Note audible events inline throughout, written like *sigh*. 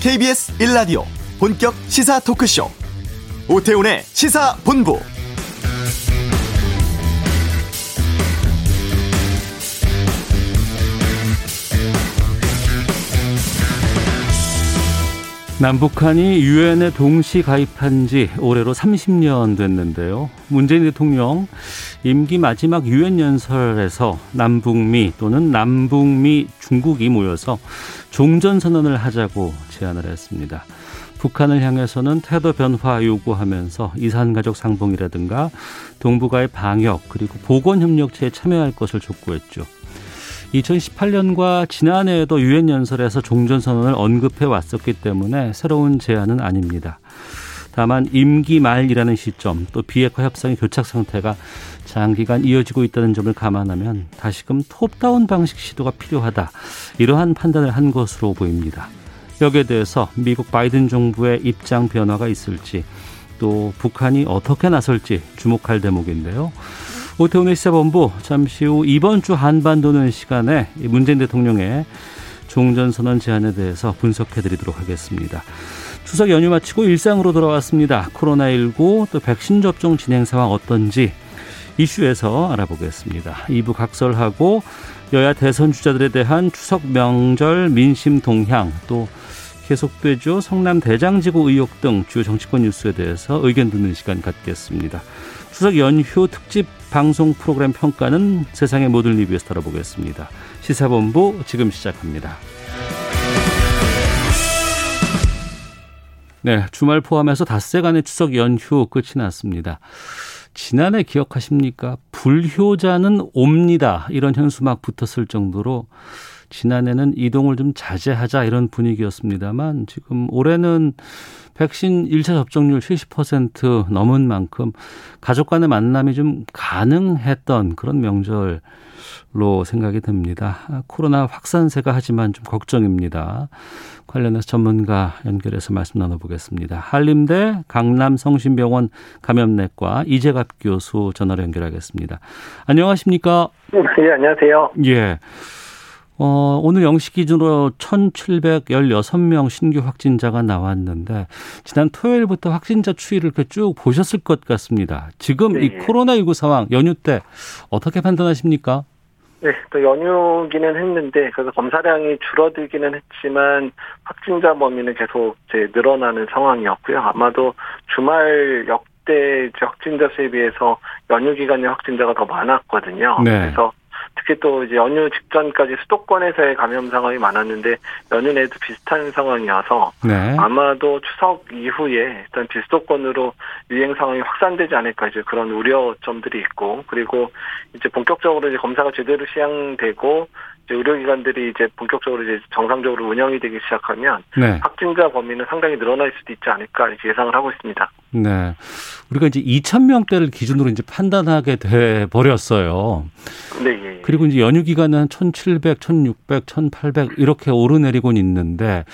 KBS 1라디오 본격 시사 토크쇼 오태훈의 시사본부 남북한이 유엔에 동시 가입한 지 올해로 30년 됐는데요. 문재인 대통령 임기 마지막 유엔 연설에서 남북미 또는 남북미 중국이 모여서 종전 선언을 하자고 제안을 했습니다. 북한을 향해서는 태도 변화 요구하면서 이산가족 상봉이라든가 동북아의 방역 그리고 보건 협력체에 참여할 것을 촉구했죠. 2018년과 지난해에도 유엔 연설에서 종전 선언을 언급해 왔었기 때문에 새로운 제안은 아닙니다. 다만 임기 말이라는 시점 또 비핵화 협상의 교착 상태가 장기간 이어지고 있다는 점을 감안하면 다시금 톱다운 방식 시도가 필요하다 이러한 판단을 한 것으로 보입니다. 여기에 대해서 미국 바이든 정부의 입장 변화가 있을지 또 북한이 어떻게 나설지 주목할 대목인데요. 오태훈의 시사본부 잠시 후 이번 주 한반도는 시간에 문재인 대통령의 종전선언 제안에 대해서 분석해 드리도록 하겠습니다. 추석 연휴 마치고 일상으로 돌아왔습니다. 코로나19 또 백신 접종 진행 상황 어떤지 이슈에서 알아보겠습니다. 2부 각설하고 여야 대선 주자들에 대한 추석 명절 민심 동향 또 계속되죠. 성남 대장지구 의혹 등 주요 정치권 뉴스에 대해서 의견 듣는 시간 갖겠습니다. 추석 연휴 특집 방송 프로그램 평가는 세상의 모든 리뷰에서 다뤄보겠습니다. 시사본부 지금 시작합니다. 네, 주말 포함해서 닷새간의 추석 연휴 끝이 났습니다. 지난해 기억하십니까? 불효자는 옵니다. 이런 현수막 붙었을 정도로 지난해는 이동을 좀 자제하자 이런 분위기였습니다만 지금 올해는 백신 1차 접종률 70% 넘은 만큼 가족 간의 만남이 좀 가능했던 그런 명절로 생각이 듭니다. 코로나 확산세가 하지만 좀 걱정입니다. 관련해서 전문가 연결해서 말씀 나눠보겠습니다. 한림대 강남성심병원 감염내과 이재갑 교수 전화로 연결하겠습니다. 안녕하십니까? 예, 안녕하세요. 예. 어, 오늘 영시 기준으로 1,716명 신규 확진자가 나왔는데 지난 토요일부터 확진자 추이를 쭉 보셨을 것 같습니다. 지금 네. 이 코로나19 상황 연휴 때 어떻게 판단하십니까? 네, 또 연휴기는 했는데 그래서 검사량이 줄어들기는 했지만 확진자 범위는 계속 이제 늘어나는 상황이었고요. 아마도 주말 역대 확진자 수에 비해서 연휴 기간의 확진자가 더 많았거든요. 네. 그래서 특히 또 이제 연휴 직전까지 수도권에서의 감염 상황이 많았는데 연휴 내도 비슷한 상황이어서 네. 아마도 추석 이후에 일단 비수도권으로 유행 상황이 확산되지 않을까 이제 그런 우려점들이 있고 그리고 이제 본격적으로 이제 검사가 제대로 시행되고 이제 의료기관들이 이제 본격적으로 이제 정상적으로 운영이 되기 시작하면 네. 확진자 범위는 상당히 늘어날 수도 있지 않을까 이렇게 예상을 하고 있습니다. 네. 우리가 이제 2천 명대를 기준으로 이제 판단하게 돼 버렸어요. 네. 예, 예. 그리고 이제 연휴 기간은 1,700, 1,600, 1,800 이렇게 오르내리곤 있는데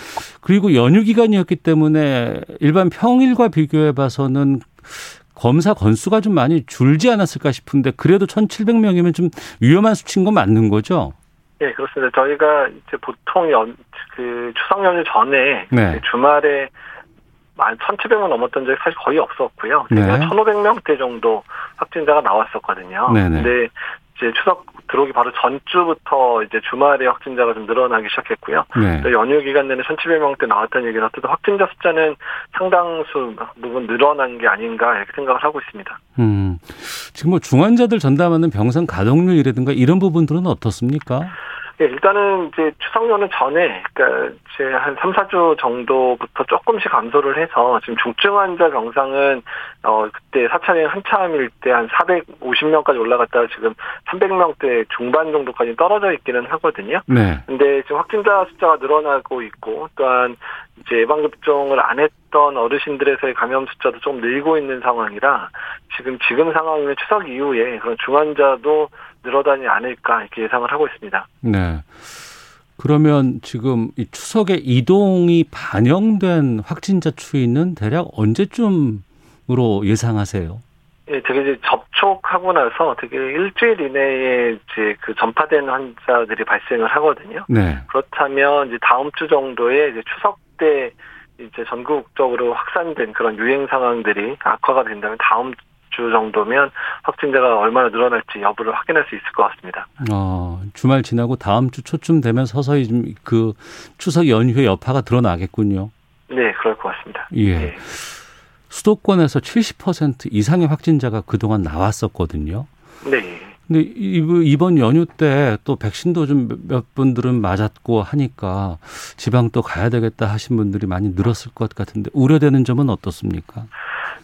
그리고 연휴 기간이었기 때문에 일반 평일과 비교해 봐서는 검사 건수가 좀 많이 줄지 않았을까 싶은데 그래도 1,700명이면 좀 위험한 수치인 건 맞는 거죠? 예, 그렇습니다. 저희가 이제 보통 연, 그 추석 연휴 전에 네. 주말에 만 1,700명 넘었던 적이 사실 거의 없었고요. 네. 1,500명대 정도 확진자가 나왔었거든요. 네네. 근데 이제 추석 들어오기 바로 전주부터 이제 주말에 확진자가 좀 늘어나기 시작했고요. 네. 연휴 기간 내내 1,700명대 나왔다는 얘기는 어쨌든 확진자 숫자는 상당수 부분 늘어난 게 아닌가 이렇게 생각을 하고 있습니다. 음, 지금 뭐 중환자들 전담하는 병상 가동률이라든가 이런 부분들은 어떻습니까? 예, 일단은 이제 추석 연휴 전에, 그니까 이제 한 3, 4주 정도부터 조금씩 감소를 해서 지금 중증 환자 병상은, 어, 그때 사찰이 한참일 때 한 450명까지 올라갔다가 지금 300명대 중반 정도까지 떨어져 있기는 하거든요. 네. 근데 지금 확진자 숫자가 늘어나고 있고, 또한 이제 예방접종을 안 했던 어르신들에서의 감염 숫자도 좀 늘고 있는 상황이라 지금 지금 상황이면 추석 이후에 그런 중환자도 늘어나지 않을까 이렇게 예상을 하고 있습니다. 네. 그러면 지금 이 추석에 이동이 반영된 확진자 추이는 대략 언제쯤으로 예상하세요? 예, 되게 이제 접촉하고 나서 되게 일주일 이내에 이제 그 전파된 환자들이 발생을 하거든요. 네. 그렇다면 이제 다음 주 정도에 이제 추석 때 이제 전국적으로 확산된 그런 유행 상황들이 악화가 된다면 다음 주 정도면 확진자가 얼마나 늘어날지 여부를 확인할 수 있을 것 같습니다. 어, 주말 지나고 다음 주 초쯤 되면 서서히 좀그 추석 연휴의 여파가 드러나겠군요. 네, 그럴 것 같습니다. 예. 네. 수도권에서 70% 이상의 확진자가 그동안 나왔었거든요. 네. 근데 이번 연휴 때 또 백신도 좀 몇 분들은 맞았고 하니까 지방 또 가야 되겠다 하신 분들이 많이 늘었을 것 같은데 우려되는 점은 어떻습니까?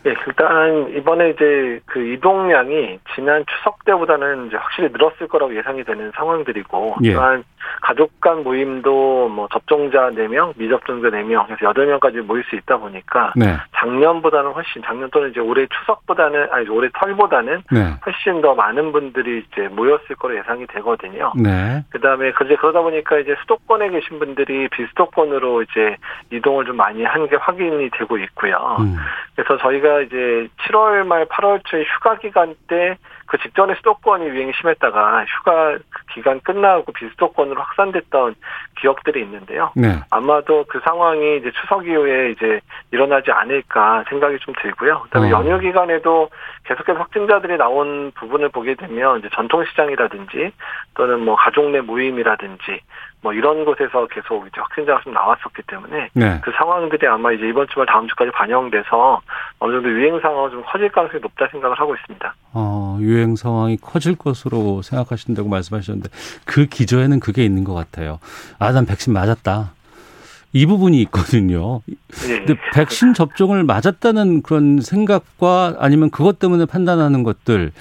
예, 일단 이번에 이제 그 이동량이 지난 추석 때보다는 이제 확실히 늘었을 거라고 예상이 되는 상황들이고, 예. 또한 가족 간 모임도 뭐 접종자 4명, 미접종자 4명, 해서 8명까지 모일 수 있다 보니까 네. 작년보다는 훨씬 작년 또는 이제 올해 추석보다는 아니 올해 설보다는 네. 훨씬 더 많은 분들이 이제 모였을 거로 예상이 되거든요. 네. 그다음에 그제 그러다 보니까 이제 수도권에 계신 분들이 비수도권으로 이제 이동을 좀 많이 한 게 확인이 되고 있고요. 음. 그래서 저희가 이제 7월 말 8월 초에 휴가 기간 때 그 직전에 수도권이 유행이 심했다가 휴가 그 기간 끝나고 비수도권 으로 확산됐던 기억들이 있는데요. 네. 아마도 그 상황이 이제 추석 이후에 이제 일어나지 않을까 생각이 좀 들고요. 그다음에 어. 연휴 기간에도 계속해서 확진자들이 나온 부분을 보게 되면 이제 전통시장이라든지 또는 뭐 가족 내 모임이라든지 뭐 이런 곳에서 계속 이제 확진자가 좀 나왔었기 때문에 네. 그 상황들이 아마 이제 이번 주말 다음 주까지 반영돼서 어느 정도 유행 상황은 좀 커질 가능성이 높다 생각을 하고 있습니다. 어, 유행 상황이 커질 것으로 생각하신다고 말씀하셨는데 그 기저에는 그게 있는 것 같아요. 아, 난 백신 맞았다. 이 부분이 있거든요. 예. 근데 백신 접종을 맞았다는 그런 생각과 아니면 그것 때문에 판단하는 것들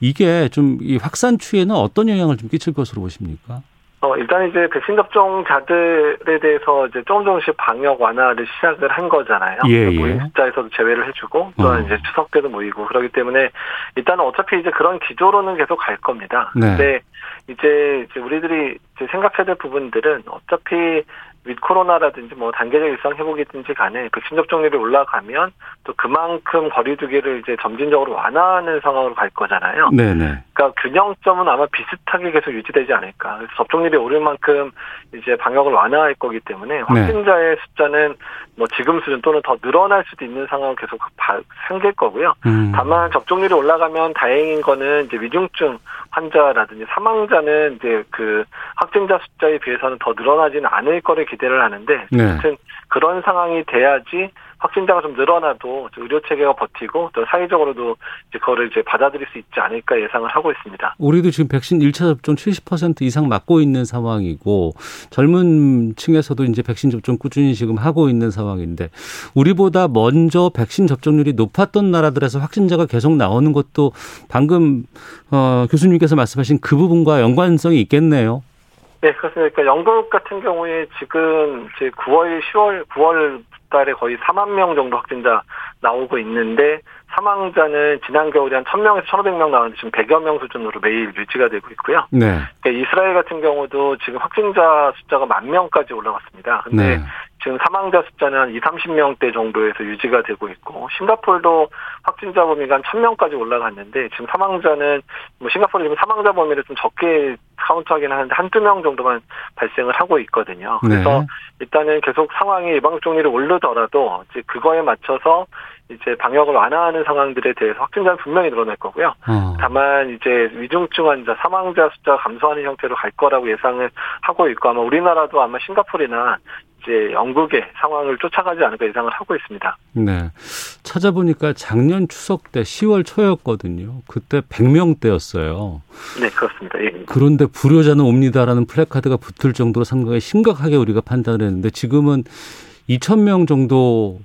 이게 좀 이 확산 추이에는 어떤 영향을 좀 끼칠 것으로 보십니까? 어, 일단 이제 백신 접종자들에 대해서 이제 조금 조금씩 방역 완화를 시작을 한 거잖아요. 예, 예. 모임 숫자에서도 제외를 해주고, 또한 어. 이제 추석 때도 모이고, 그러기 때문에 일단은 어차피 이제 그런 기조로는 계속 갈 겁니다. 네. 근데 이제, 이제 우리들이 이제 생각해야 될 부분들은 어차피 윗 코로나라든지 뭐 단계적 일상 회복이든지 간에 백신 접종률이 올라가면 또 그만큼 거리두기를 이제 점진적으로 완화하는 상황으로 갈 거잖아요. 네네. 그러니까 균형점은 아마 비슷하게 계속 유지되지 않을까. 그래서 접종률이 오를 만큼 이제 방역을 완화할 거기 때문에 확진자의 숫자는 뭐 지금 수준 또는 더 늘어날 수도 있는 상황을 계속 바- 생길 거고요. 음. 다만 접종률이 올라가면 다행인 거는 이제 위중증 환자라든지 사망자는 이제 그 확진자 숫자에 비해서는 더 늘어나지는 않을 거를 기대를 하는데 네. 아무튼 그런 상황이 돼야지 확진자가 좀 늘어나도 의료 체계가 버티고 또 사회적으로도 이제 그거를 이제 받아들일 수 있지 않을까 예상을 하고 있습니다. 우리도 지금 백신 1차 접종 70% 이상 맞고 있는 상황이고 젊은 층에서도 이제 백신 접종 꾸준히 지금 하고 있는 상황인데 우리보다 먼저 백신 접종률이 높았던 나라들에서 확진자가 계속 나오는 것도 방금 어, 교수님께서 말씀하신 그 부분과 연관성이 있겠네요. 네, 그렇습니다. 그러니까 영국 같은 경우에 지금 이제 9월, 10월, 9월 달에 거의 4만 명 정도 확진자 나오고 있는데 사망자는 지난 겨울에 한 1000명에서 1500명 나왔는데 지금 100여 명 수준으로 매일 유지가 되고 있고요. 네. 그러니까 이스라엘 같은 경우도 지금 확진자 숫자가 만 명까지 올라갔습니다. 근데 네. 지금 사망자 숫자는 한 2, 30명대 정도에서 유지가 되고 있고 싱가포르도 확진자 범위가 한 1000명까지 올라갔는데 지금 사망자는 뭐 싱가포르 지금 사망자 범위를 좀 적게 카운트하긴 하는데 한두 명 정도만 발생을 하고 있거든요. 그래서 네. 일단은 계속 상황이 예방접종률이 오르더라도 이제 그거에 맞춰서 이제 방역을 완화하는 상황들에 대해서 확진자는 분명히 늘어날 거고요. 어. 다만 이제 위중증 환자, 사망자 숫자가 감소하는 형태로 갈 거라고 예상을 하고 있고 아마 우리나라도 아마 싱가포르나 이제 영국의 상황을 쫓아가지 않을까 예상을 하고 있습니다. 네. 찾아보니까 작년 추석 때 10월 초였거든요. 그때 100명대였어요. 네, 그렇습니다. 예. 그런데 불효자는 옵니다라는 플래카드가 붙을 정도로 상당히 심각하게 우리가 판단을 했는데 지금은 2,000명 정도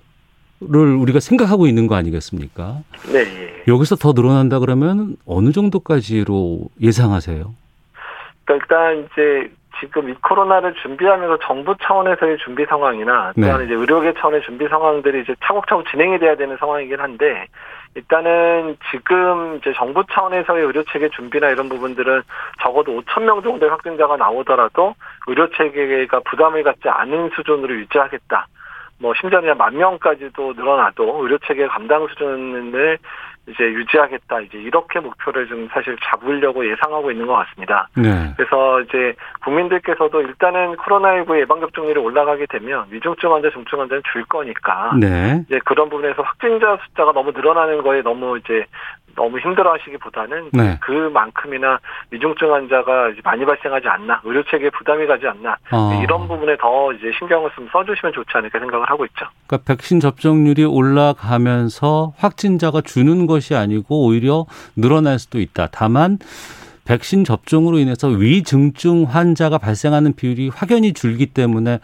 를 우리가 생각하고 있는 거 아니겠습니까? 네, 예. 여기서 더 늘어난다 그러면 어느 정도까지로 예상하세요? 그러니까 일단 이제 지금 이 코로나를 준비하면서 정부 차원에서의 준비 상황이나 또한 네. 이제 의료계 차원의 준비 상황들이 이제 차곡차곡 진행이 돼야 되는 상황이긴 한데 일단은 지금 이제 정부 차원에서의 의료 체계 준비나 이런 부분들은 적어도 5천 명 정도의 확진자가 나오더라도 의료 체계가 부담을 갖지 않은 수준으로 유지하겠다. 뭐 심지어 그냥 만 명까지도 늘어나도 의료 체계 감당 수준을 이제 유지하겠다 이제 이렇게 목표를 좀 사실 잡으려고 예상하고 있는 것 같습니다. 네. 그래서 이제 국민들께서도 일단은 코로나19 예방 접종률이 올라가게 되면 위중증 환자, 중증 환자는 줄 거니까 네. 이제 그런 부분에서 확진자 숫자가 너무 늘어나는 거에 너무 이제 너무 힘들어하시기보다는 네. 그만큼이나 위중증 환자가 많이 발생하지 않나 의료 체계에 부담이 가지 않나 어. 이런 부분에 더 이제 신경을 좀 써주시면 좋지 않을까 생각을 하고 있죠. 그러니까 백신 접종률이 올라가면서 확진자가 주는 것이 아니고 오히려 늘어날 수도 있다. 다만 백신 접종으로 인해서 위중증 환자가 발생하는 비율이 확연히 줄기 때문에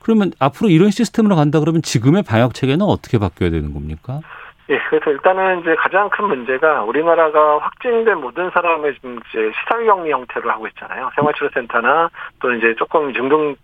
그러면 앞으로 이런 시스템으로 간다 그러면 지금의 방역 체계는 어떻게 바뀌어야 되는 겁니까? 예, 그래서 일단은 이제 가장 큰 문제가 우리나라가 확진된 모든 사람을 지금 이제 시설 격리 형태로 하고 있잖아요. 생활치료센터나 또는 이제 조금 중등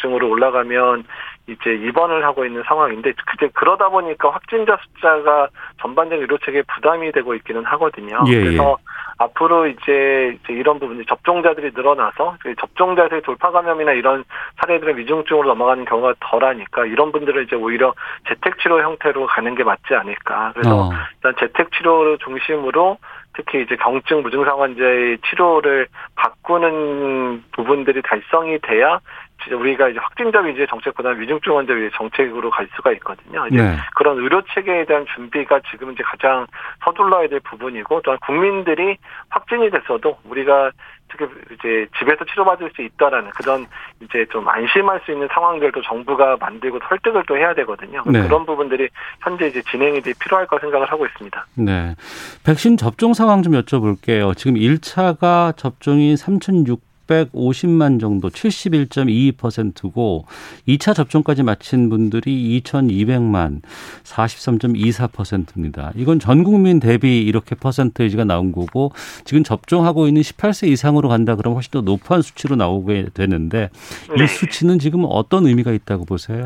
증으로 올라가면 이제 입원을 하고 있는 상황인데 그제 그러다 보니까 확진자 숫자가 전반적인 의료 체계에 부담이 되고 있기는 하거든요. 예, 그래서 앞으로 이제, 이제 이런 부분이 접종자들이 늘어나서 접종자들의 돌파 감염이나 이런 사례들은 위중증으로 넘어가는 경우가 덜하니까 이런 분들을 이제 오히려 재택 치료 형태로 가는 게 맞지 않을까. 그래서 어. 일단 재택 치료를 중심으로 특히 이제 경증 무증상 환자의 치료를 바꾸는 부분들이 달성이 돼야 우리가 이제 확진자 위주의 정책보다 위중증 환자 위주의 정책으로 갈 수가 있거든요. 이제 네. 그런 의료 체계에 대한 준비가 지금 이제 가장 서둘러야 될 부분이고 또한 국민들이 확진이 됐어도 우리가 특히 이제 집에서 치료받을 수 있다라는 그런 이제 좀 안심할 수 있는 상황들도 정부가 만들고 설득을 또 해야 되거든요. 네. 그런 부분들이 현재 이제 진행이 돼 필요할 거 생각을 하고 있습니다. 네. 백신 접종 상황 좀 여쭤볼게요. 지금 1차가 접종이 3,650만 정도, 71.22%고 2차 접종까지 마친 분들이 2,200만, 43.24%입니다. 이건 전 국민 대비 이렇게 퍼센테이지가 나온 거고 지금 접종하고 있는 18세 이상으로 간다 그러면 훨씬 더 높은 수치로 나오게 되는데 이 네. 수치는 지금 어떤 의미가 있다고 보세요?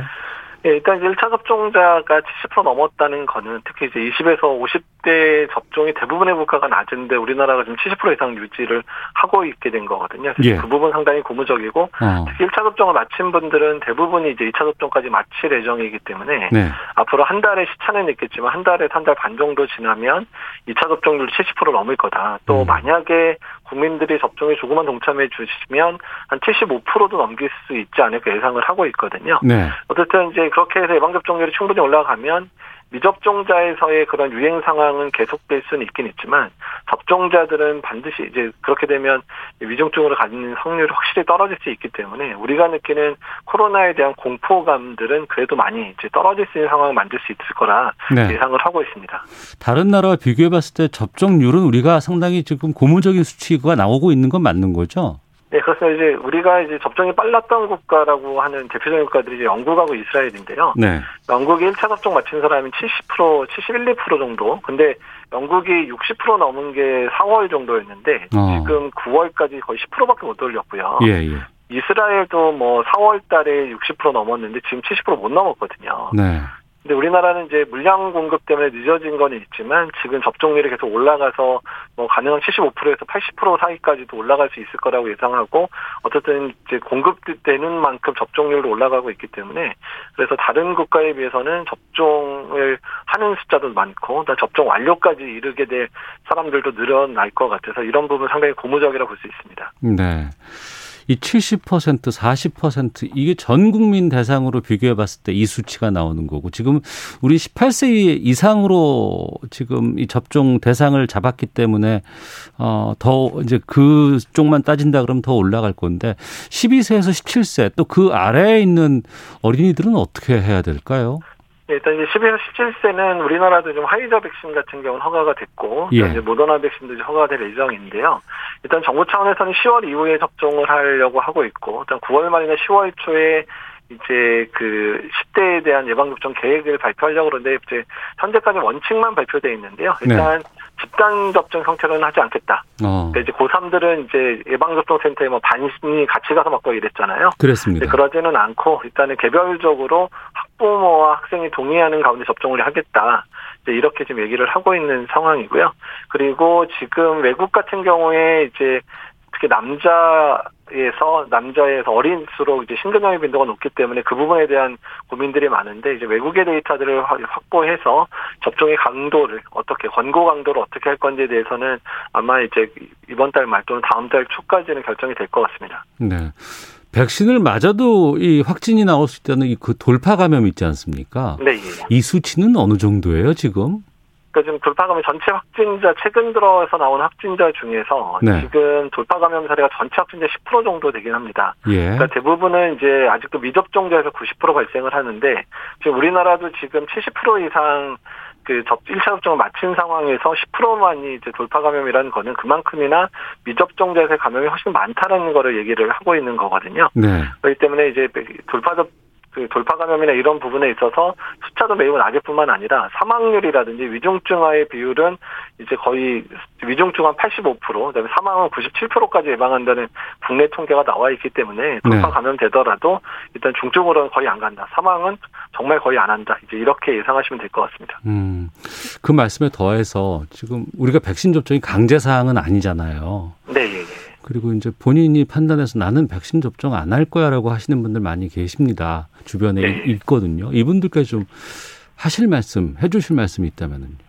예, 일단 이제 1차 접종자가 70% 넘었다는 거는 특히 이제 20에서 50대 접종이 대부분의 물가가 낮은데 우리나라가 지금 70% 이상 유지를 하고 있게 된 거거든요. 그래서 예. 그 부분 상당히 고무적이고 어. 특히 1차 접종을 마친 분들은 대부분이 이제 2차 접종까지 마칠 예정이기 때문에 네. 앞으로 한 달의 시차는 있겠지만 한 달에서 한 달 반 정도 지나면 2차 접종률 70% 넘을 거다. 또 음. 만약에 국민들이 접종에 조금만 동참해 주시면 한 75%도 넘길 수 있지 않을까 예상을 하고 있거든요. 네. 어쨌든 이제 그렇게 해서 예방접종률이 충분히 올라가면 미접종자에서의 그런 유행 상황은 계속될 수는 있긴 있지만 접종자들은 반드시 이제 그렇게 되면 위중증으로 가는 확률이 확실히 떨어질 수 있기 때문에 우리가 느끼는 코로나에 대한 공포감들은 그래도 많이 이제 떨어질 수 있는 상황을 만들 수 있을 거라 네. 예상을 하고 있습니다. 다른 나라와 비교해 봤을 때 접종률은 우리가 상당히 지금 고무적인 수치가 나오고 있는 건 맞는 거죠? 네, 그래서 이제 우리가 이제 접종이 빨랐던 국가라고 하는 대표적인 국가들이 이제 영국하고 이스라엘인데요. 네. 영국이 1차 접종 마친 사람이 70%, 71, 2% 정도. 근데 영국이 60% 넘은 게 4월 정도였는데 어. 지금 9월까지 거의 10%밖에 못 올렸고요. 예, 예. 이스라엘도 뭐 4월 달에 60% 넘었는데 지금 70%못 넘었거든요. 네. 근데 우리나라는 이제 물량 공급 때문에 늦어진 건 있지만 지금 접종률이 계속 올라가서 뭐 가능한 75%에서 80% 사이까지도 올라갈 수 있을 거라고 예상하고 어쨌든 이제 공급되는 만큼 접종률도 올라가고 있기 때문에 그래서 다른 국가에 비해서는 접종을 하는 숫자도 많고 또 접종 완료까지 이르게 될 사람들도 늘어날 것 같아서 이런 부분 상당히 고무적이라고 볼 수 있습니다. 네. 이 70%, 40% 이게 전 국민 대상으로 비교해 봤을 때 이 수치가 나오는 거고 지금 우리 18세 이상으로 지금 이 접종 대상을 잡았기 때문에 어더 이제 그 쪽만 따진다 그러면 더 올라갈 건데 12세에서 17세 또 그 아래에 있는 어린이들은 어떻게 해야 될까요? 네, 일단 이제 12에서 17세는 우리나라도 좀 화이자 백신 같은 경우는 허가가 됐고 예. 이제 모더나 백신도 이제 허가가 될 예정인데요. 일단 정부 차원에서는 10월 이후에 접종을 하려고 하고 있고 일단 9월 말이나 10월 초에 이제 그 10대에 대한 예방접종 계획을 발표하려고 그러는데 이제 현재까지 원칙만 발표돼 있는데요. 일단 집단 접종 형태로는 하지 않겠다. 어, 그러니까 이제 고3들은 이제 예방접종센터에 뭐 반이 같이 가서 맞고 이랬잖아요. 그랬습니다. 네, 그러지는 않고 일단은 개별적으로 학부모와 학생이 동의하는 가운데 접종을 하겠다. 이제 이렇게 지금 얘기를 하고 있는 상황이고요. 그리고 지금 외국 같은 경우에 이제 특히 남자 에서 남자에서 어린수록 이제 심근염의 빈도가 높기 때문에 그 부분에 대한 고민들이 많은데 이제 외국의 데이터들을 확보해서 접종의 강도를 어떻게 권고 강도를 어떻게 할 건지에 대해서는 아마 이제 이번 달 말 또는 다음 달 초까지는 결정이 될 것 같습니다. 네. 백신을 맞아도 이 확진이 나올 수 있다는 그 돌파 감염 있지 않습니까? 네. 예. 이 수치는 어느 정도예요, 지금? 그러니까 지금 돌파 감염 전체 확진자 최근 들어서 나온 확진자 중에서 네. 지금 돌파 감염 사례가 전체 확진자 10% 정도 되긴 합니다. 예. 그러니까 대부분은 이제 아직도 미접종자에서 90% 발생을 하는데 지금 우리나라도 지금 70% 이상 그 접, 1차 접종을 마친 상황에서 10%만이 이제 돌파 감염이라는 거는 그만큼이나 미접종자에서의 감염이 훨씬 많다는 거를 얘기를 하고 있는 거거든요. 네. 그렇기 때문에 이제 돌파 접, 그 돌파 감염이나 이런 부분에 있어서 숫자도 매우 낮을 뿐만 아니라 사망률이라든지 위중증화의 비율은 이제 거의 위중증화 85% 그다음에 사망은 97%까지 예방한다는 국내 통계가 나와 있기 때문에 돌파 네. 감염되더라도 일단 중증으로는 거의 안 간다. 사망은 정말 거의 안 한다. 이제 이렇게 예상하시면 될 것 같습니다. 음. 그 말씀에 더해서 지금 우리가 백신 접종이 강제 사항은 아니잖아요. 네, 예, 예. 그리고 이제 본인이 판단해서 나는 백신 접종 안 할 거야라고 하시는 분들 많이 계십니다. 주변에 네. 있거든요. 이분들께 좀 하실 말씀, 해주실 말씀이 있다면은요.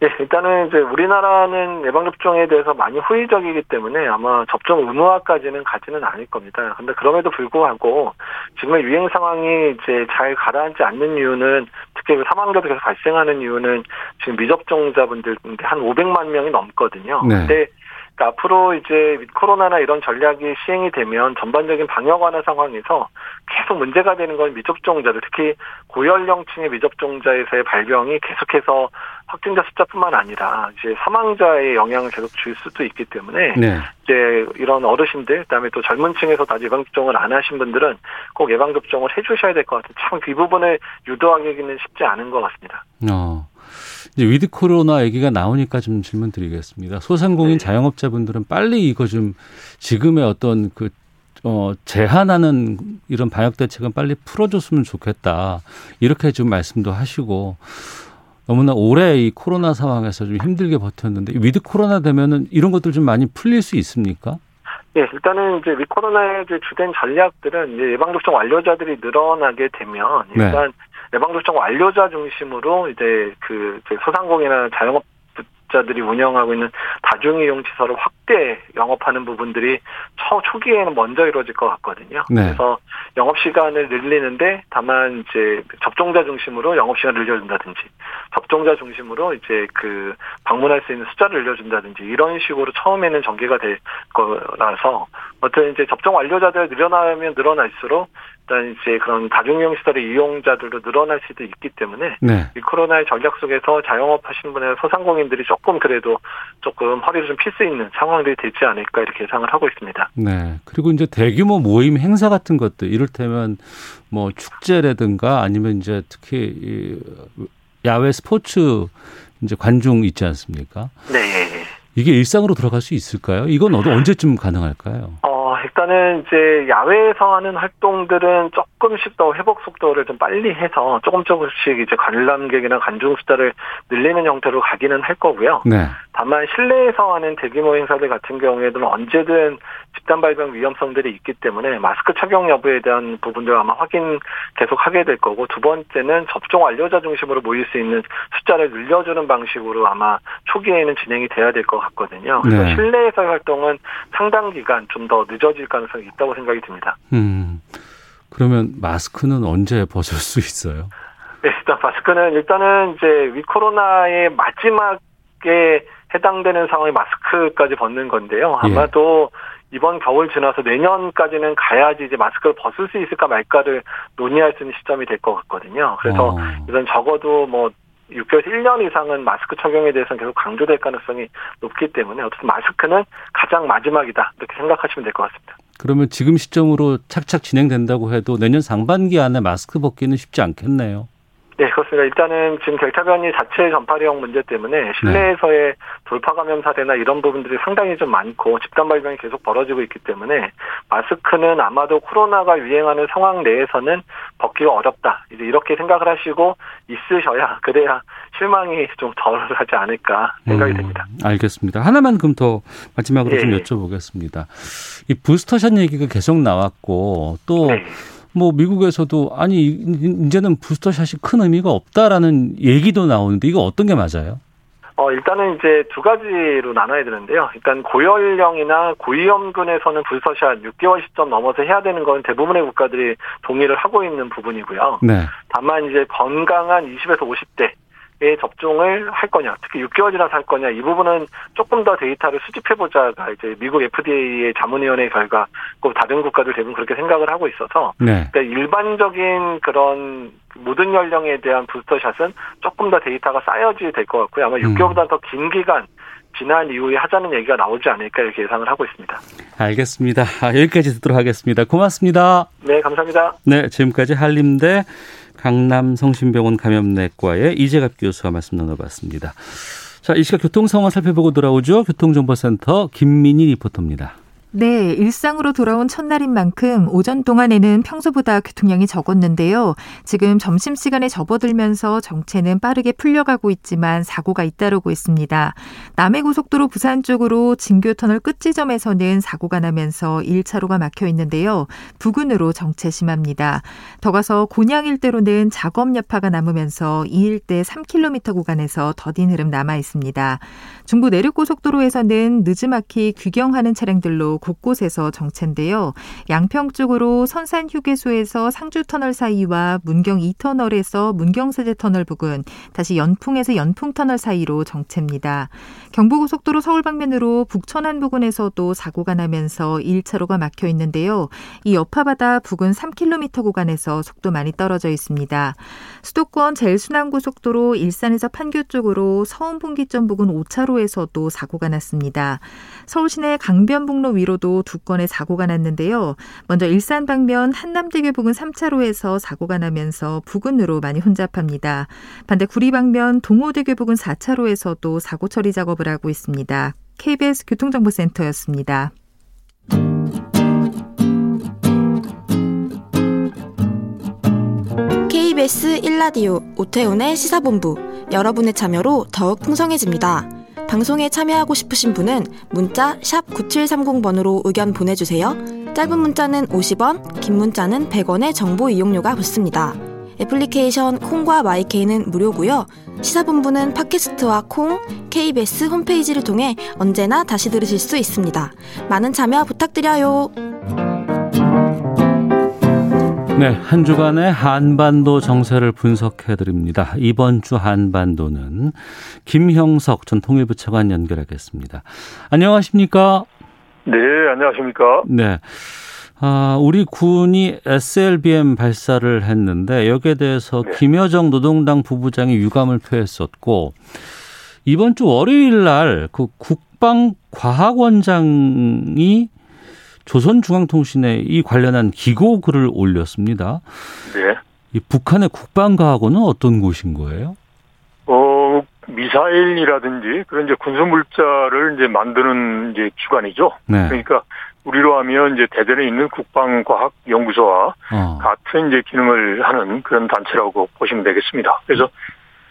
네, 일단은 이제 우리나라는 예방접종에 대해서 많이 후의적이기 때문에 아마 접종 의무화까지는 가지는 않을 겁니다. 근데 그럼에도 불구하고 지금의 유행 상황이 이제 잘 가라앉지 않는 이유는 특히 사망자도 계속 발생하는 이유는 지금 미접종자분들 한 500만 명이 넘거든요. 네. 근데 그러니까 앞으로 이제 코로나나 이런 전략이 시행이 되면 전반적인 방역 완화 상황에서 계속 문제가 되는 건 미접종자들 특히 고연령층의 미접종자에서의 발병이 계속해서 확진자 숫자뿐만 아니라 이제 사망자의 영향을 계속 줄 수도 있기 때문에 네. 이제 이런 어르신들 그다음에 또 젊은 층에서 아직 예방 접종을 안 하신 분들은 꼭 예방 접종을 해주셔야 될 것 같아요. 참 그 부분을 유도하기는 쉽지 않은 것 같습니다. 어. 이제 위드 코로나 얘기가 나오니까 좀 질문 드리겠습니다. 소상공인 네. 자영업자분들은 빨리 이거 좀 지금의 어떤 그, 어, 제한하는 이런 방역 대책은 빨리 풀어줬으면 좋겠다. 이렇게 좀 말씀도 하시고 너무나 오래 이 코로나 상황에서 좀 힘들게 버텼는데 위드 코로나 되면은 이런 것들 좀 많이 풀릴 수 있습니까? 예, 일단은 이제 위드 코로나의 주된 전략들은 이제 예방 접종 완료자들이 늘어나게 되면 네. 일단 네. 예방접종 완료자 중심으로 이제 그 소상공인이나 자영업 자들이 운영하고 있는 다중이용 시설을 확대 영업하는 부분들이 초 초기에는 먼저 이루어질 것 같거든요. 네. 그래서 영업 시간을 늘리는데 다만 이제 접종자 중심으로 영업 시간을 늘려준다든지 접종자 중심으로 이제 그 방문할 수 있는 숫자를 늘려준다든지 이런 식으로 처음에는 전개가 될 거라서 어떤 이제 접종 완료자들 늘어나면 늘어날수록 일단 이제 그런 다중이용 시설의 이용자들도 늘어날 수도 있기 때문에 네. 이 코로나의 전략 속에서 자영업 하시는 분의 소상공인들이 조금 그래도 조금 허리를 좀 필 수 있는 상황들이 되지 않을까 이렇게 예상을 하고 있습니다. 네. 그리고 이제 대규모 모임 행사 같은 것들 이를테면 뭐 축제라든가 아니면 이제 특히 야외 스포츠 이제 관중 있지 않습니까? 네. 이게 일상으로 들어갈 수 있을까요? 이건 언제쯤 가능할까요? 어, 일단은 이제 야외에서 하는 활동들은 조금씩 더 회복 속도를 좀 빨리 해서 조금 조금씩 이제 관람객이나 관중 숫자를 늘리는 형태로 가기는 할 거고요. 네. 다만 실내에서 하는 대규모 행사들 같은 경우에도 언제든 집단 발병 위험성들이 있기 때문에 마스크 착용 여부에 대한 부분들 아마 확인 계속 하게 될 거고 두 번째는 접종 완료자 중심으로 모일 수 있는 숫자를 늘려주는 방식으로 아마 초기에는 진행이 돼야 될 것 같거든요. 그래서 네. 실내에서의 활동은 상당 기간 좀 더 늦어질 가능성이 있다고 생각이 듭니다. 음. 그러면 마스크는 언제 벗을 수 있어요? 네, 일단 마스크는 일단은 이제 위 코로나의 마지막에 해당되는 상황이 마스크까지 벗는 건데요. 예. 아마도 예. 이번 겨울 지나서 내년까지는 가야지 이제 마스크를 벗을 수 있을까 말까를 논의할 수 있는 시점이 될 것 같거든요. 그래서 어. 이건 적어도 뭐 6개월에서 1년 이상은 마스크 착용에 대해서는 계속 강조될 가능성이 높기 때문에 어쨌든 마스크는 가장 마지막이다 이렇게 생각하시면 될 것 같습니다. 그러면 지금 시점으로 착착 진행된다고 해도 내년 상반기 안에 마스크 벗기는 쉽지 않겠네요. 네, 그렇습니다. 일단은 지금 델타 변이 자체 전파력 문제 때문에 실내에서의 네. 돌파 감염 사례나 이런 부분들이 상당히 좀 많고 집단 발병이 계속 벌어지고 있기 때문에 마스크는 아마도 코로나가 유행하는 상황 내에서는 벗기가 어렵다. 이제 이렇게 생각을 하시고 있으셔야 그래야 실망이 좀 덜하지 *laughs* 않을까 생각이 음, 됩니다. 알겠습니다. 하나만 그럼 더 마지막으로 네. 좀 여쭤보겠습니다. 이 부스터샷 얘기가 계속 나왔고 또 네. 뭐 미국에서도 아니 이제는 부스터샷이 큰 의미가 없다라는 얘기도 나오는데 이거 어떤 게 맞아요? 어, 일단은 이제 두 가지로 나눠야 되는데요. 일단 고연령이나 고위험군에서는 부스터샷 6개월 시점 넘어서 해야 되는 건 대부분의 국가들이 동의를 하고 있는 부분이고요. 네. 다만 이제 건강한 20에서 50대 에 접종을 할 거냐, 특히 6개월이나 살 거냐, 이 부분은 조금 더 데이터를 수집해보자가 이제 미국 FDA의 자문위원회 결과, 꼭 다른 국가들 대부분 그렇게 생각을 하고 있어서, 네. 그러니까 일반적인 그런 모든 연령에 대한 부스터샷은 조금 더 데이터가 쌓여져야 될것 같고요. 아마 6개월보다 음. 더긴 기간 지난 이후에 하자는 얘기가 나오지 않을까 이렇게 예상을 하고 있습니다. 알겠습니다. 아, 여기까지 듣도록 하겠습니다. 고맙습니다. 네, 감사합니다. 네, 지금까지 한림대 강남 성심병원 감염내과의 이재갑 교수와 말씀 나눠봤습니다. 자, 이 시각 교통 상황 살펴보고 돌아오죠. 교통정보센터 김민희 리포터입니다. 네, 일상으로 돌아온 첫날인 만큼 오전 동안에는 평소보다 교통량이 적었는데요. 지금 점심시간에 접어들면서 정체는 빠르게 풀려가고 있지만 사고가 잇따르고 있습니다. 남해고속도로 부산 쪽으로 진교터널 끝지점에서는 사고가 나면서 1차로가 막혀 있는데요. 부근으로 정체 심합니다. 더 가서 곤양 일대로는 작업 여파가 남으면서 이 일대 3km 구간에서 더딘 흐름 남아 있습니다. 중부 내륙고속도로에서는 늦지막히 귀경하는 차량들로 곳곳에서 정체인데요. 양평 쪽으로 선산 휴게소에서 상주 터널 사이와 문경 2터널에서 문경 세제 터널 부근, 다시 연풍에서 연풍 터널 사이로 정체입니다. 경부고속도로 서울 방면으로 북천안 부근에서도 사고가 나면서 1차로가 막혀 있는데요. 이 여파바다 부근 3km 구간에서 속도 많이 떨어져 있습니다. 수도권 제일순환고속도로 일산에서 판교 쪽으로 서운 분기점 부근 5차로에서도 사고가 났습니다. 서울 시내 강변북로 위로 도 두 건의 사고가 났는데요. 먼저 일산 방면 한남대교 부근 3차로에서 사고가 나면서 부근으로 많이 혼잡합니다. 반대 구리 방면 동호대교 부근 4차로에서도 사고 처리 작업을 하고 있습니다. KBS 교통정보센터였습니다. KBS 1라디오 오태훈의 시사본부 여러분의 참여로 더욱 풍성해집니다. 방송에 참여하고 싶으신 분은 문자 9730번으로 의견 보내주세요. 짧은 문자는 50원, 긴 문자는 100원의 정보 이용료가 붙습니다. 애플리케이션 콩과 마이케이는 무료고요. 시사본부는 팟캐스트와 콩, KBS 홈페이지를 통해 언제나 다시 들으실 수 있습니다. 많은 참여 부탁드려요. 네, 한 주간의 한반도 정세를 분석해 드립니다. 이번 주 한반도는 김형석 전 통일부 차관 연결하겠습니다. 안녕하십니까? 네, 안녕하십니까? 네. 아, 우리 군이 SLBM 발사를 했는데 여기에 대해서 네. 김여정 노동당 부부장이 유감을 표했었고 이번 주 월요일 날 그 국방과학원장이 조선중앙통신에 이 관련한 기고 글을 올렸습니다. 네. 이 북한의 국방과학원은 어떤 곳인 거예요? 어, 미사일이라든지 그런 이제 군수 물자를 이제 만드는 이제 기관이죠. 네. 그러니까 우리로 하면 이제 대전에 있는 국방과학연구소와 어. 같은 이제 기능을 하는 그런 단체라고 보시면 되겠습니다. 그래서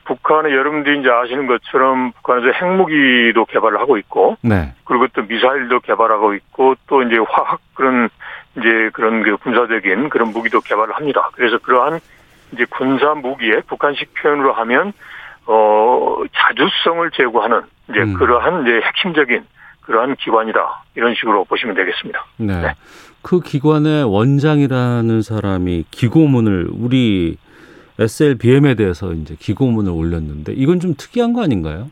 북한의 여러분들이 이제 아시는 것처럼 북한에서 핵무기도 개발을 하고 있고, 네. 그리고 또 미사일도 개발하고 있고, 또 이제 화학 그런 이제 그런 그 군사적인 그런 무기도 개발을 합니다. 그래서 그러한 이제 군사 무기에 북한식 표현으로 하면 어 자주성을 제고하는 이제 음. 그러한 이제 핵심적인 그러한 기관이다 이런 식으로 보시면 되겠습니다. 네. 네. 그 기관의 원장이라는 사람이 기고문을 우리 SLBM에 대해서 이제 기고문을 올렸는데 이건 좀 특이한 거 아닌가요?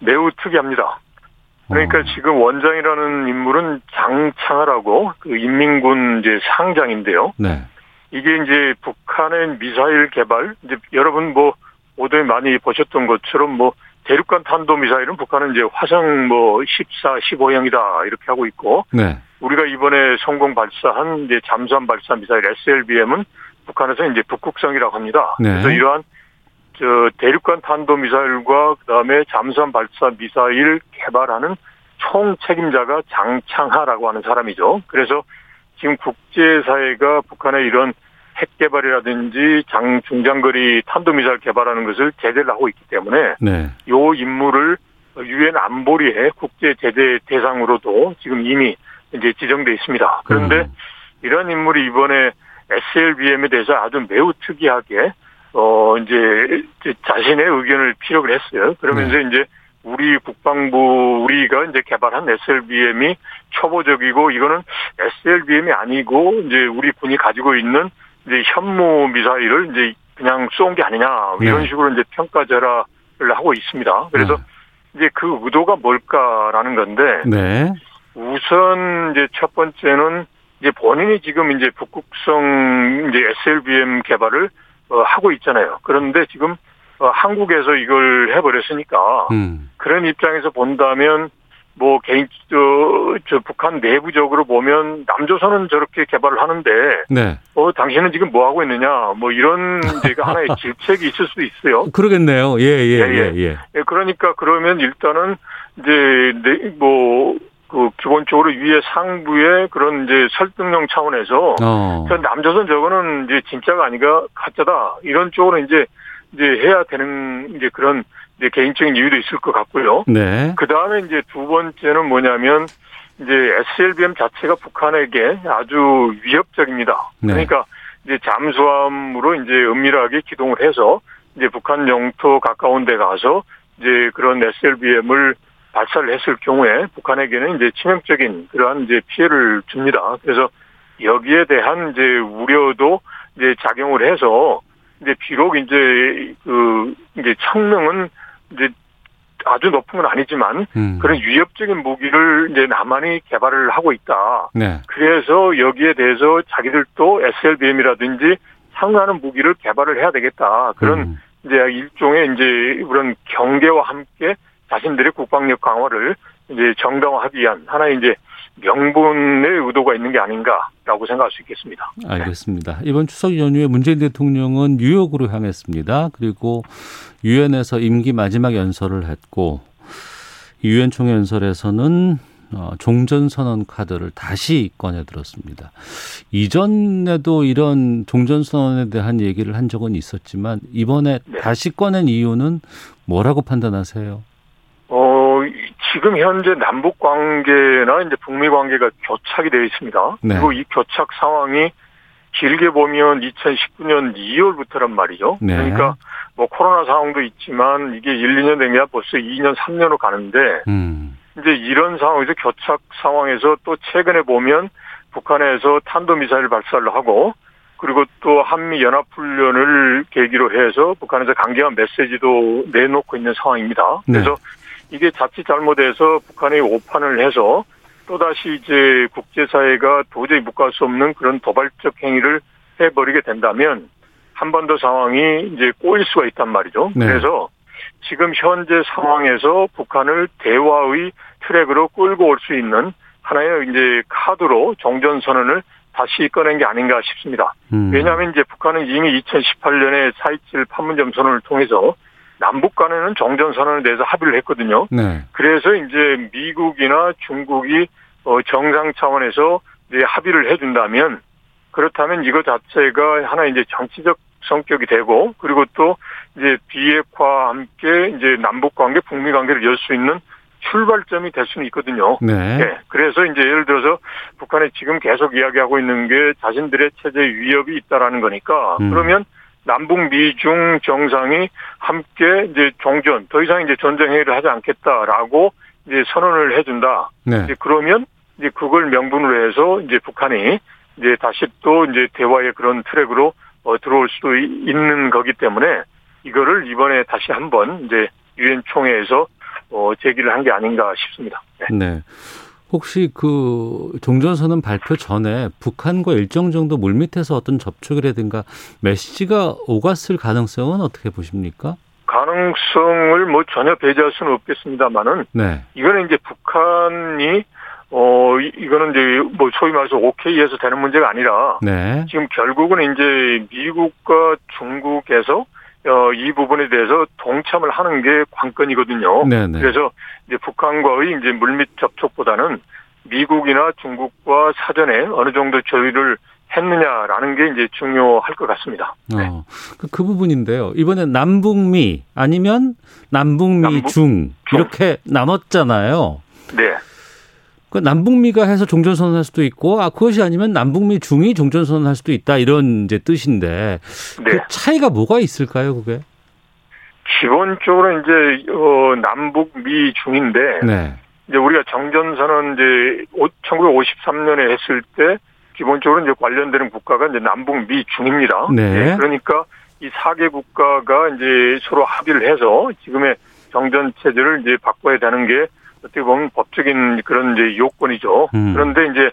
매우 특이합니다. 그러니까 어. 지금 원장이라는 인물은 장창하라고 그 인민군 이제 상장인데요. 네. 이게 이제 북한의 미사일 개발 이제 여러분 뭐 오대 많이 보셨던 것처럼 뭐 대륙간 탄도 미사일은 북한은 이제 화성 뭐 14, 15형이다 이렇게 하고 있고 네. 우리가 이번에 성공 발사한 이제 잠수함 발사 미사일 SLBM은 북한에서 이제 북극성이라고 합니다. 네. 그래서 이러한 저 대륙간 탄도 미사일과 그다음에 잠수함 발사 미사일 개발하는 총 책임자가 장창하라고 하는 사람이죠. 그래서 지금 국제사회가 북한의 이런 핵 개발이라든지 장 중장거리 탄도미사일 개발하는 것을 제재를 하고 있기 때문에 네. 요 임무를 유엔 안보리의 국제 제재 대상으로도 지금 이미 이제 지정돼 있습니다. 그런데 음. 이런 인물이 이번에 SLBM에 대해서 아주 매우 특이하게 어 이제 자신의 의견을 피력을 했어요. 그러면서 네. 이제 우리 국방부 우리가 이제 개발한 SLBM이 초보적이고 이거는 SLBM이 아니고 이제 우리 군이 가지고 있는 이제 현무 미사일을 이제 그냥 쏜 게 아니냐 이런 네. 식으로 이제 평가절하를 하고 있습니다. 그래서 네. 이제 그 의도가 뭘까라는 건데 네. 우선 이제 첫 번째는 이제 본인이 지금 이제 북극성 이제 SLBM 개발을 어, 하고 있잖아요. 그런데 지금 어, 한국에서 이걸 해버렸으니까 음. 그런 입장에서 본다면 뭐 개인 저, 저 북한 내부적으로 보면 남조선은 저렇게 개발을 하는데 네. 어 당신은 지금 뭐 하고 있느냐 뭐 이런 이제 하나의 *laughs* 질책이 있을 수도 있어요. 그러겠네요. 예예예 예, 예, 예, 예. 예, 그러니까 그러면 일단은 이제 뭐. 그 기본적으로 위에 상부에 그런 이제 설득용 차원에서 어. 남조선 저거는 이제 진짜가 아니가 가짜다 이런 쪽으로 이제 이제 해야 되는 이제 그런 이제 개인적인 이유도 있을 것 같고요. 네. 그 다음에 이제 두 번째는 뭐냐면 이제 SLBM 자체가 북한에게 아주 위협적입니다. 네. 그러니까 이제 잠수함으로 이제 은밀하게 기동을 해서 이제 북한 영토 가까운 데 가서 이제 그런 SLBM을 발사를 했을 경우에 북한에게는 이제 치명적인 그러한 이제 피해를 줍니다. 그래서 여기에 대한 이제 우려도 이제 작용을 해서 이제 비록 이제 그 이제 청명은 이제 아주 높은 건 아니지만 음. 그런 위협적인 무기를 이제 남한이 개발을 하고 있다. 네. 그래서 여기에 대해서 자기들도 SLBM이라든지 상응하는 무기를 개발을 해야 되겠다. 그런 음. 이제 일종의 이제 그런 경계와 함께 자신들의 국방력 강화를 이제 정당화하기 위한 하나의 이제 명분의 의도가 있는 게 아닌가라고 생각할 수 있겠습니다. 알겠습니다. 이번 추석 연휴에 문재인 대통령은 뉴욕으로 향했습니다. 그리고 유엔에서 임기 마지막 연설을 했고 유엔 총연설에서는 어, 종전 선언 카드를 다시 꺼내 들었습니다. 이전에도 이런 종전 선언에 대한 얘기를 한 적은 있었지만 이번에 네. 다시 꺼낸 이유는 뭐라고 판단하세요? 어, 지금 현재 남북 관계나 이제 북미 관계가 교착이 되어 있습니다. 네. 그리고 이 교착 상황이 길게 보면 2019년 2월부터란 말이죠. 네. 그러니까 뭐 코로나 상황도 있지만 이게 1, 2년 된 게 벌써 2년, 3년으로 가는데 음. 이제 이런 상황에서 교착 상황에서 또 최근에 보면 북한에서 탄도 미사일 발사를 하고 그리고 또 한미 연합 훈련을 계기로 해서 북한에서 강경한 메시지도 내놓고 있는 상황입니다. 네. 그래서 이게 자칫 잘못해서 북한이 오판을 해서 또다시 이제 국제사회가 도저히 묵과할 수 없는 그런 도발적 행위를 해버리게 된다면 한 번 더 상황이 이제 꼬일 수가 있단 말이죠. 네. 그래서 지금 현재 상황에서 북한을 대화의 트랙으로 끌고 올 수 있는 하나의 이제 카드로 종전선언을 다시 꺼낸 게 아닌가 싶습니다. 음. 왜냐하면 이제 북한은 이미 2018년에 4.27 판문점 선언을 통해서 남북 간에는 정전선언에 대해서 합의를 했거든요. 네. 그래서 이제 미국이나 중국이 어 정상 차원에서 이제 합의를 해준다면 그렇다면 이거 자체가 하나 이제 정치적 성격이 되고 그리고 또 이제 비핵화와 함께 이제 남북 관계, 북미 관계를 열 수 있는 출발점이 될 수는 있거든요. 네. 네. 그래서 이제 예를 들어서 북한이 지금 계속 이야기하고 있는 게 자신들의 체제 위협이 있다라는 거니까 음. 그러면 남북 미중 정상이 함께 이제 종전 더 이상 이제 전쟁 회의를 하지 않겠다라고 이제 선언을 해준다. 네. 이제 그러면 이제 그걸 명분으로 해서 이제 북한이 이제 다시 또 이제 대화의 그런 트랙으로 어, 들어올 수도 있는 거기 때문에 이거를 이번에 다시 한번 이제 유엔 총회에서 어, 제기를 한 게 아닌가 싶습니다. 네. 네. 혹시 그 종전선언 발표 전에 북한과 일정 정도 물밑에서 어떤 접촉이라든가 메시지가 오갔을 가능성은 어떻게 보십니까? 가능성을 뭐 전혀 배제할 수는 없겠습니다만은 네. 이거는 이제 북한이 어 이거는 이제 뭐 소위 말해서 오케이에서 되는 문제가 아니라 네. 지금 결국은 이제 미국과 중국에서 어, 이 부분에 대해서 동참을 하는 게 관건이거든요. 네네. 그래서 이제 북한과의 이제 물밑 접촉보다는 미국이나 중국과 사전에 어느 정도 조율을 했느냐라는 게 이제 중요할 것 같습니다. 네. 어, 그, 그 부분인데요. 이번에 남북미 아니면 남북미 남북, 중 이렇게 나눴잖아요. 네. 그 남북미가 해서 종전선언 할 수도 있고 아 그것이 아니면 남북미 중이 종전선언 할 수도 있다 이런 이제 뜻인데 네. 그 차이가 뭐가 있을까요, 그게? 기본적으로 이제 어 남북미 중인데 네. 이제 우리가 정전선언 이제 1953년에 했을 때 기본적으로 이제 관련되는 국가가 이제 남북미 중입니다. 네. 네. 그러니까 이 4개 국가가 이제 서로 합의를 해서 지금의 정전 체제를 이제 바꿔야 되는 게 어떻게 보면 법적인 그런 이제 요건이죠. 음. 그런데 이제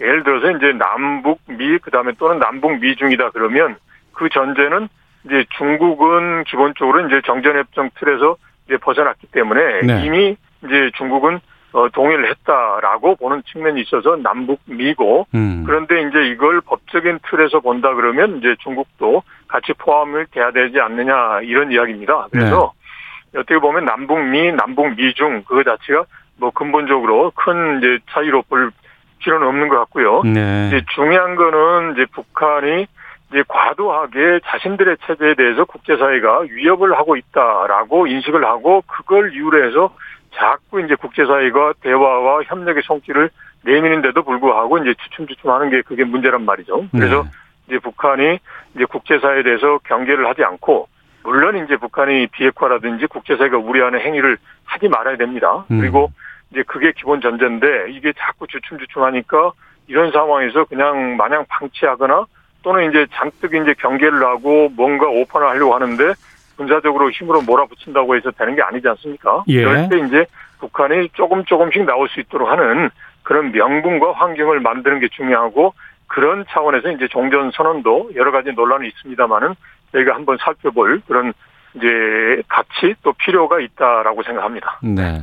예를 들어서 이제 남북 미 그다음에 또는 남북 미 중이다 그러면 그 전제는 이제 중국은 기본적으로 이제 정전협정 틀에서 이제 벗어났기 때문에 네. 이미 이제 중국은 어, 동의를 했다라고 보는 측면이 있어서 남북 미고 음. 그런데 이제 이걸 법적인 틀에서 본다 그러면 이제 중국도 같이 포함을 돼야 되지 않느냐 이런 이야기입니다. 그래서 네. 어떻게 보면 남북미, 남북미중 그거 자체가 뭐 근본적으로 큰 이제 차이로 볼 필요는 없는 것 같고요. 네. 이제 중요한 거는 이제 북한이 이제 과도하게 자신들의 체제에 대해서 국제사회가 위협을 하고 있다라고 인식을 하고 그걸 이유로 해서 자꾸 이제 국제사회가 대화와 협력의 손길을 내미는데도 불구하고 이제 주춤주춤하는 게 그게 문제란 말이죠. 그래서 네. 이제 북한이 이제 국제사회에 대해서 경계를 하지 않고 물론 이제 북한이 비핵화라든지 국제사회가 우려하는 행위를 하지 말아야 됩니다. 음. 그리고 이제 그게 기본 전제인데 이게 자꾸 주춤주춤하니까 이런 상황에서 그냥 마냥 방치하거나 또는 이제 잔뜩 이제 경계를 하고 뭔가 오판을 하려고 하는데 군사적으로 힘으로 몰아붙인다고 해서 되는 게 아니지 않습니까? 예. 그럴 때 이제 북한이 조금 조금씩 나올 수 있도록 하는 그런 명분과 환경을 만드는 게 중요하고 그런 차원에서 이제 종전 선언도 여러 가지 논란이 있습니다만은 저희가 한번 살펴볼 그런 이제 가치 또 필요가 있다라고 생각합니다. 네.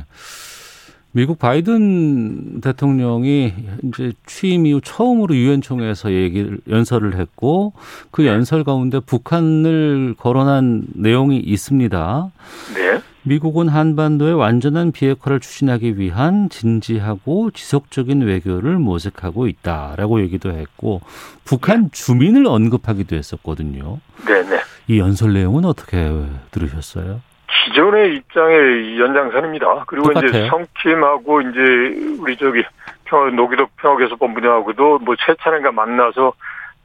미국 바이든 대통령이 이제 취임 이후 처음으로 유엔 총회에서 얘기를 연설을 했고 그 연설 가운데 북한을 거론한 내용이 있습니다. 네. 미국은 한반도의 완전한 비핵화를 추진하기 위한 진지하고 지속적인 외교를 모색하고 있다라고 얘기도 했고 북한 주민을 언급하기도 했었거든요. 네, 네. 이 연설 내용은 어떻게 들으셨어요? 기존의 입장의 연장선입니다. 그리고 똑같아요. 이제 성킴하고 이제 우리 저기 평 노기덕 평화교섭 본부장하고도 뭐 세 차례가 만나서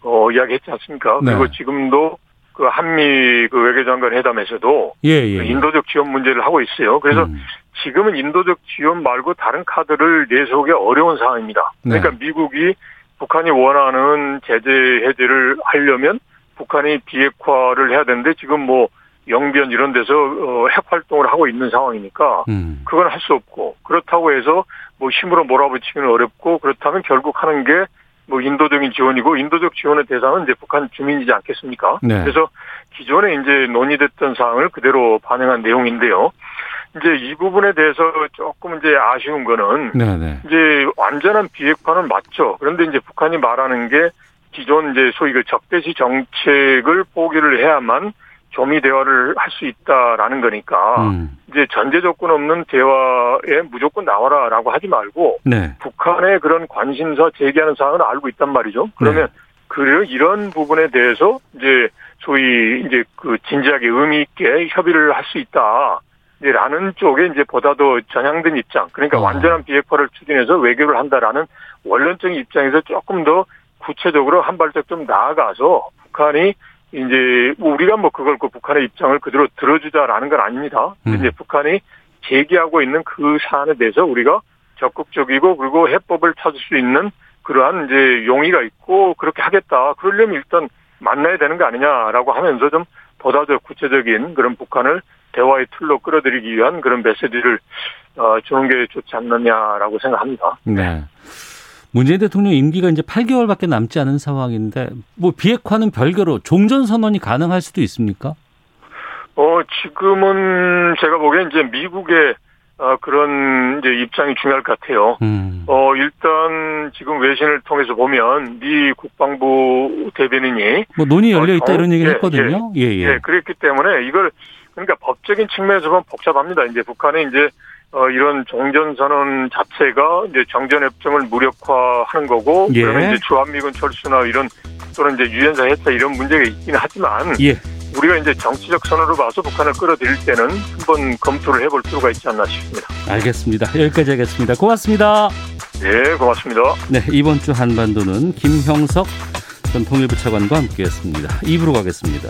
어 이야기했지 않습니까? 네. 그리고 지금도 그 한미 그 외교장관 회담에서도 예, 예. 그 인도적 지원 문제를 하고 있어요. 그래서 음. 지금은 인도적 지원 말고 다른 카드를 내세우기 어려운 상황입니다. 네. 그러니까 네. 미국이 북한이 원하는 제재 해제를 하려면 북한이 비핵화를 해야 되는데 지금 뭐 영변 이런 데서 어, 핵 활동을 하고 있는 상황이니까 음. 그건 할 수 없고 그렇다고 해서 뭐 힘으로 몰아붙이기는 어렵고 그렇다면 결국 하는 게 뭐 인도적인 지원이고 인도적 지원의 대상은 이제 북한 주민이지 않겠습니까? 네. 그래서 기존에 이제 논의됐던 사항을 그대로 반영한 내용인데요. 이제 이 부분에 대해서 조금 이제 아쉬운 거는 네네. 네. 이제 완전한 비핵화는 맞죠. 그런데 이제 북한이 말하는 게 기존 이제 소위 그 적대시 정책을 포기를 해야만 조미 대화를 할 수 있다라는 거니까 음. 이제 전제 조건 없는 대화에 무조건 나와라라고 하지 말고 네. 북한의 그런 관심사 제기하는 사항을 알고 있단 말이죠. 그러면 네. 그 이런 부분에 대해서 이제 소위 이제 그 진지하게 의미 있게 협의를 할 수 있다. 라는 쪽에 이제 보다 더 전향된 입장. 그러니까 어. 완전한 비핵화를 추진해서 외교를 한다라는 원론적인 입장에서 조금 더 구체적으로 한 발짝 좀 나아가서 북한이 이제 뭐 우리가 뭐 그걸 그 북한의 입장을 그대로 들어주자라는 건 아닙니다. 음. 이제 북한이 제기하고 있는 그 사안에 대해서 우리가 적극적이고 그리고 해법을 찾을 수 있는 그러한 이제 용의가 있고 그렇게 하겠다. 그러려면 일단 만나야 되는 거 아니냐라고 하면서 좀 보다 더 구체적인 그런 북한을 대화의 틀로 끌어들이기 위한 그런 메시지를 어, 주는 게 좋지 않느냐라고 생각합니다. 네. 문재인 대통령 임기가 이제 8개월밖에 남지 않은 상황인데 뭐 비핵화는 별개로 종전 선언이 가능할 수도 있습니까? 어 지금은 제가 보기엔 이제 미국의 어, 그런 이제 입장이 중요할 것 같아요. 음. 어, 일단 지금 외신을 통해서 보면 미 국방부 대변인이 뭐 논의 열려 있다 어, 이런 얘기를 예, 했거든요. 예, 예, 예. 그랬기 때문에 이걸 그러니까 법적인 측면에서 보면 복잡합니다. 이제 북한이 이제 어, 이런 종전선언 자체가 이제 정전협정을 무력화하는 거고, 예. 그러면 이제 주한미군 철수나 이런 또는 이제 유엔사 해체 이런 문제가 있긴 하지만, 예. 우리가 이제 정치적 선언으로 봐서 북한을 끌어들일 때는 한번 검토를 해볼 필요가 있지 않나 싶습니다. 알겠습니다. 여기까지 하겠습니다. 고맙습니다. 네, 고맙습니다. 네, 이번 주 한반도는 김형석 전 통일부 차관과 함께했습니다. 입으로 가겠습니다.